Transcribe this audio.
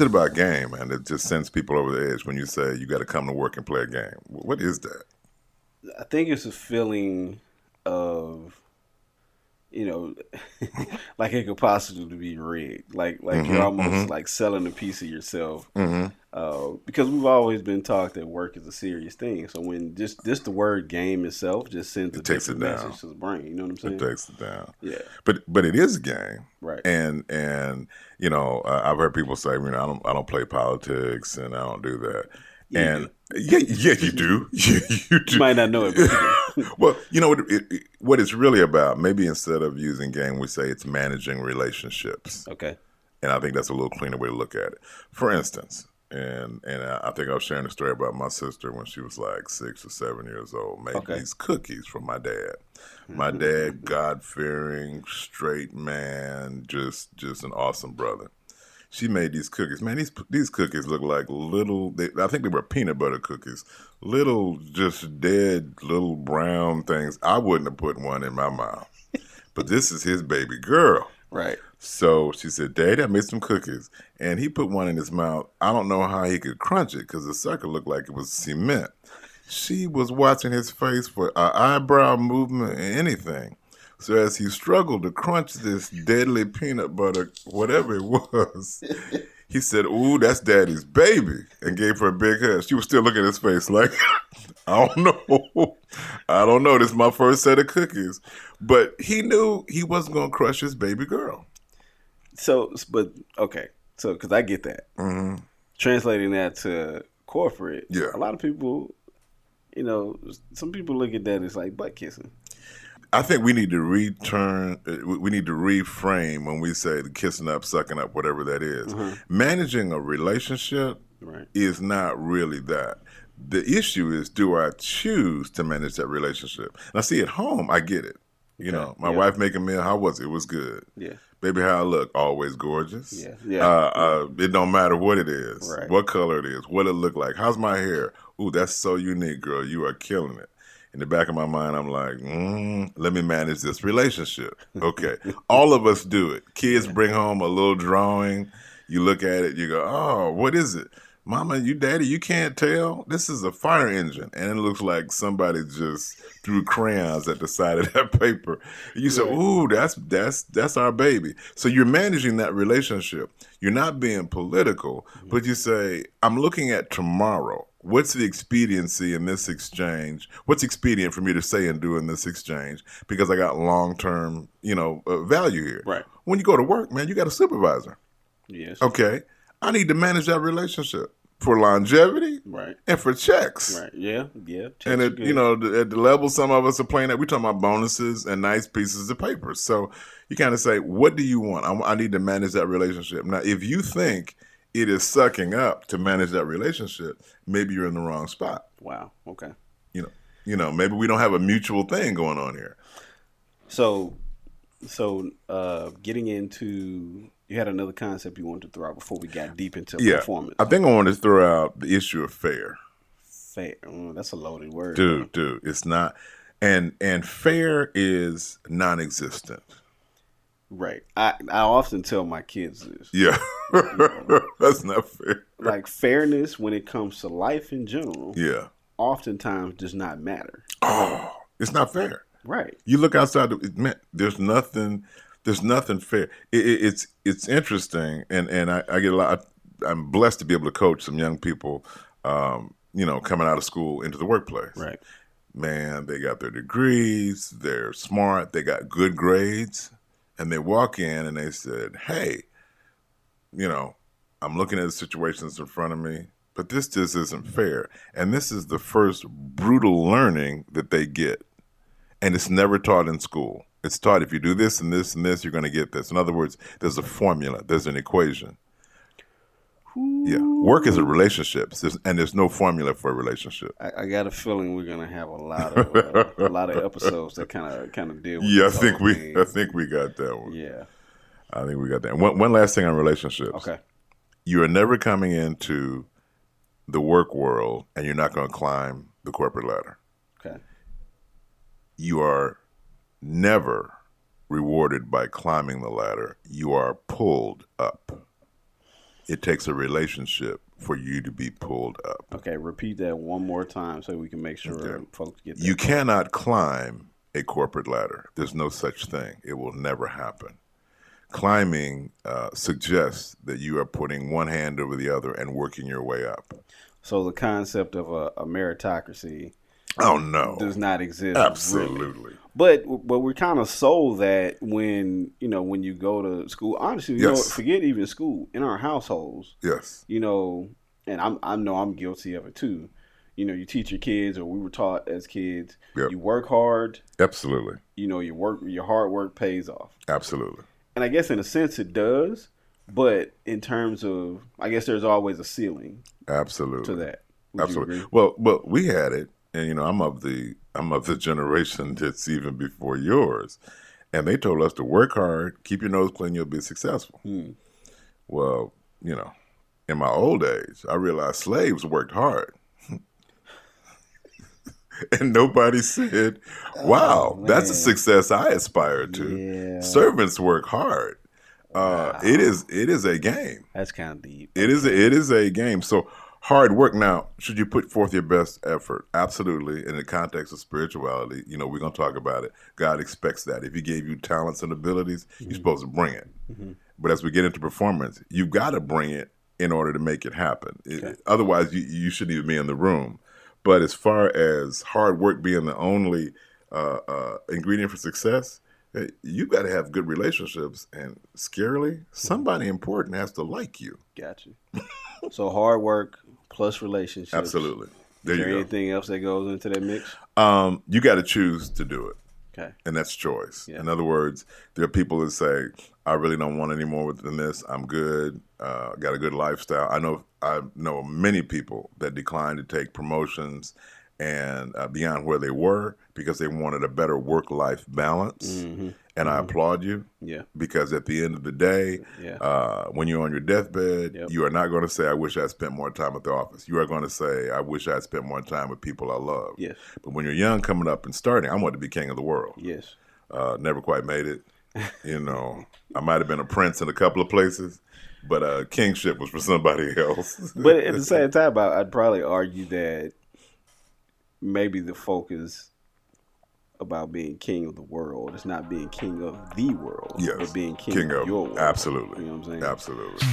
is it about game, man, that just sends people over the edge when you say you got to come to work and play a game? What is that? I think it's a feeling of, you know, like it could possibly be rigged. Like like Mm-hmm, you're almost like selling a piece of yourself. Uh, because we've always been taught that work is a serious thing. So when just just the word game itself just sends a takes it down. message to the brain. You know what I'm saying? It takes it down. Yeah. But but it is a game, Right. And and you know uh, I've heard people say, you know, I don't I don't play politics and I don't do that. and yeah, yeah, you do. you, you do. You might not know it, but you well, you know what? It, it, what it's really about. Maybe instead of using game, we say it's managing relationships. okay. And I think that's a little cleaner way to look at it. For instance, and and I think I was sharing a story about my sister when she was like six or seven years old, making Okay. these cookies for my dad. My mm-hmm. dad, God fearing, straight man, just just an awesome brother. She made these cookies. Man, these these cookies look like little. They, I think they were peanut butter cookies. Little, just dead little brown things. I wouldn't have put one in my mouth. But this is his baby girl. Right. So she said, Dad, I made some cookies. And he put one in his mouth. I don't know how he could crunch it because the sucker looked like it was cement. She was watching his face for an eyebrow movement and anything. So as he struggled to crunch this deadly peanut butter, whatever it was, he said, Ooh, that's daddy's baby, and gave her a big hug. She was still looking at his face like, I don't know. I don't know. This is my first set of cookies. But he knew he wasn't going to crush his baby girl. So, but okay. So, because I get that. Mm-hmm. Translating that to corporate, Yeah. a lot of people, you know, some people look at that as like butt kissing. I think we need to return. uh, we- need to reframe when we say the kissing up, sucking up, whatever that is. Managing a relationship Right. is not really that. The issue is, do I choose to manage that relationship? Now, see, at home, I get it. You know, my yeah. wife making meal. How was it? It was good. Yeah. Baby, how I look? Always gorgeous. Yeah, yeah. Uh, uh, it don't matter what it is, Right. what color it is, what it look like. How's my hair? Ooh, that's so unique, girl. You are killing it. In the back of my mind, I'm like, mm, let me manage this relationship. Okay. All of us do it. Kids bring home a little drawing. You look at it, you go, oh, what is it? Mama, you daddy, you can't tell. This is a fire engine. And it looks like somebody just threw crayons at the side of that paper. You say, ooh, that's that's that's our baby. So you're managing that relationship. You're not being political, but you say, I'm looking at tomorrow. What's the expediency in this exchange? What's expedient for me to say and do in this exchange? Because I got long term, you know, uh, value here. Right. When you go to work, man, you got a supervisor. Yes. Okay. I need to manage that relationship for longevity Right. and for checks. Right. Yeah. Yeah. And it, you know, at the level some of us are playing at, we're talking about bonuses and nice pieces of paper. So you kind of say, what do you want? I, I need to manage that relationship. Now, if you think it is sucking up to manage that relationship, maybe you're in the wrong spot. Wow. Okay. You know, you know, maybe we don't have a mutual thing going on here. So, so uh, getting into you had another concept you wanted to throw out before we got deep into Yeah, performance. I think I want to throw out the issue of fair. Fair. Mm, that's a loaded word. dude dude it's not and and fair is non-existent Right. I I often tell my kids this. yeah that's not fair Like fairness when it comes to life in general, yeah oftentimes does not matter. oh it's not fair Right. you look outside the, it, man, there's nothing there's nothing fair it, it, it's it's interesting and and I, I get a lot i'm blessed to be able to coach some young people um you know coming out of school into the workplace Right. man, they got their degrees, they're smart, they got good grades, and they walk in and they said, "Hey, you know, I'm looking at the situations in front of me, but this just isn't fair." And this is the first brutal learning that they get, and it's never taught in school. It's taught if you do this and this and this, you're going to get this. In other words, there's a formula, there's an equation. Yeah, work is a relationship, there's- and there's no formula for a relationship. I, I got a feeling we're gonna have a lot of uh, a lot of episodes that kind of kind of deal with. Yeah, I think we, thing. I think we got that one. Yeah. I think we got that. One, one last thing on relationships. Okay. You are never coming into the work world and you're not going to climb the corporate ladder. Okay. You are never rewarded by climbing the ladder. You are pulled up. It takes a relationship for you to be pulled up. Okay, repeat that one more time so we can make sure Okay. folks get that. You cannot climb a corporate ladder. There's no such thing. It will never happen. Climbing uh, suggests that you are putting one hand over the other and working your way up. So the concept of a, a meritocracy Oh no! does not exist. really. Absolutely. But but we're kind of sold that when you know when you go to school. Honestly, you know, forget even school. In our households, Yes. you know, and I'm I know I'm guilty of it too. You know, you teach your kids, or we were taught as kids. Yep. You work hard. Absolutely. You know, your work, your hard work pays off. Absolutely. And I guess in a sense it does. But in terms of, I guess there's always a ceiling Absolutely. to that. Would Absolutely. Well, well, we had it, and you know, I'm of the I'm of the generation that's even before yours, and they told us to work hard, keep your nose clean, you'll be successful. Hmm. Well, you know, in my old age, I realized slaves worked hard. And nobody said, "Wow, that's a Oh, success I aspire to." Yeah. Servants work hard. Uh, It is it is a game. That's kind of deep. It is it is a game. So hard work. Now, should you put forth your best effort? Absolutely. In the context of spirituality, you know, we're gonna talk about it. God expects that. If He gave you talents and abilities, you're supposed to bring it. But as we get into performance, you've got to bring it in order to make it happen. It- otherwise, you you shouldn't even be in the room. But as far as hard work being the only uh, uh, ingredient for success, eh, you've got to have good relationships. And scarily, somebody important has to like you. Got you. so hard work plus relationships. Absolutely. There Is there anything else that goes into that mix? Um, you got to choose to do it, Okay. and that's choice. Yeah. In other words, there are people that say, "I really don't want any more than this. I'm good. Uh, got a good lifestyle." I know I know many people that decline to take promotions and uh, beyond where they were because they wanted a better work-life balance. Mhm. And I applaud you Yeah. because at the end of the day, Yeah. uh, when you're on your deathbed, Yep. you are not going to say, I wish I spent more time at the office. You are going to say, I wish I spent more time with people I love. Yes. But when you're young, coming up and starting, I wanted to be king of the world. Yes. Uh, never quite made it. You know, I might have been a prince in a couple of places, but uh, kingship was for somebody else. But at the same time, I- I'd probably argue that maybe the focus about being king of the world is not being king of the world, yes, but being king, of, your world. Absolutely. You know what I'm saying? Absolutely.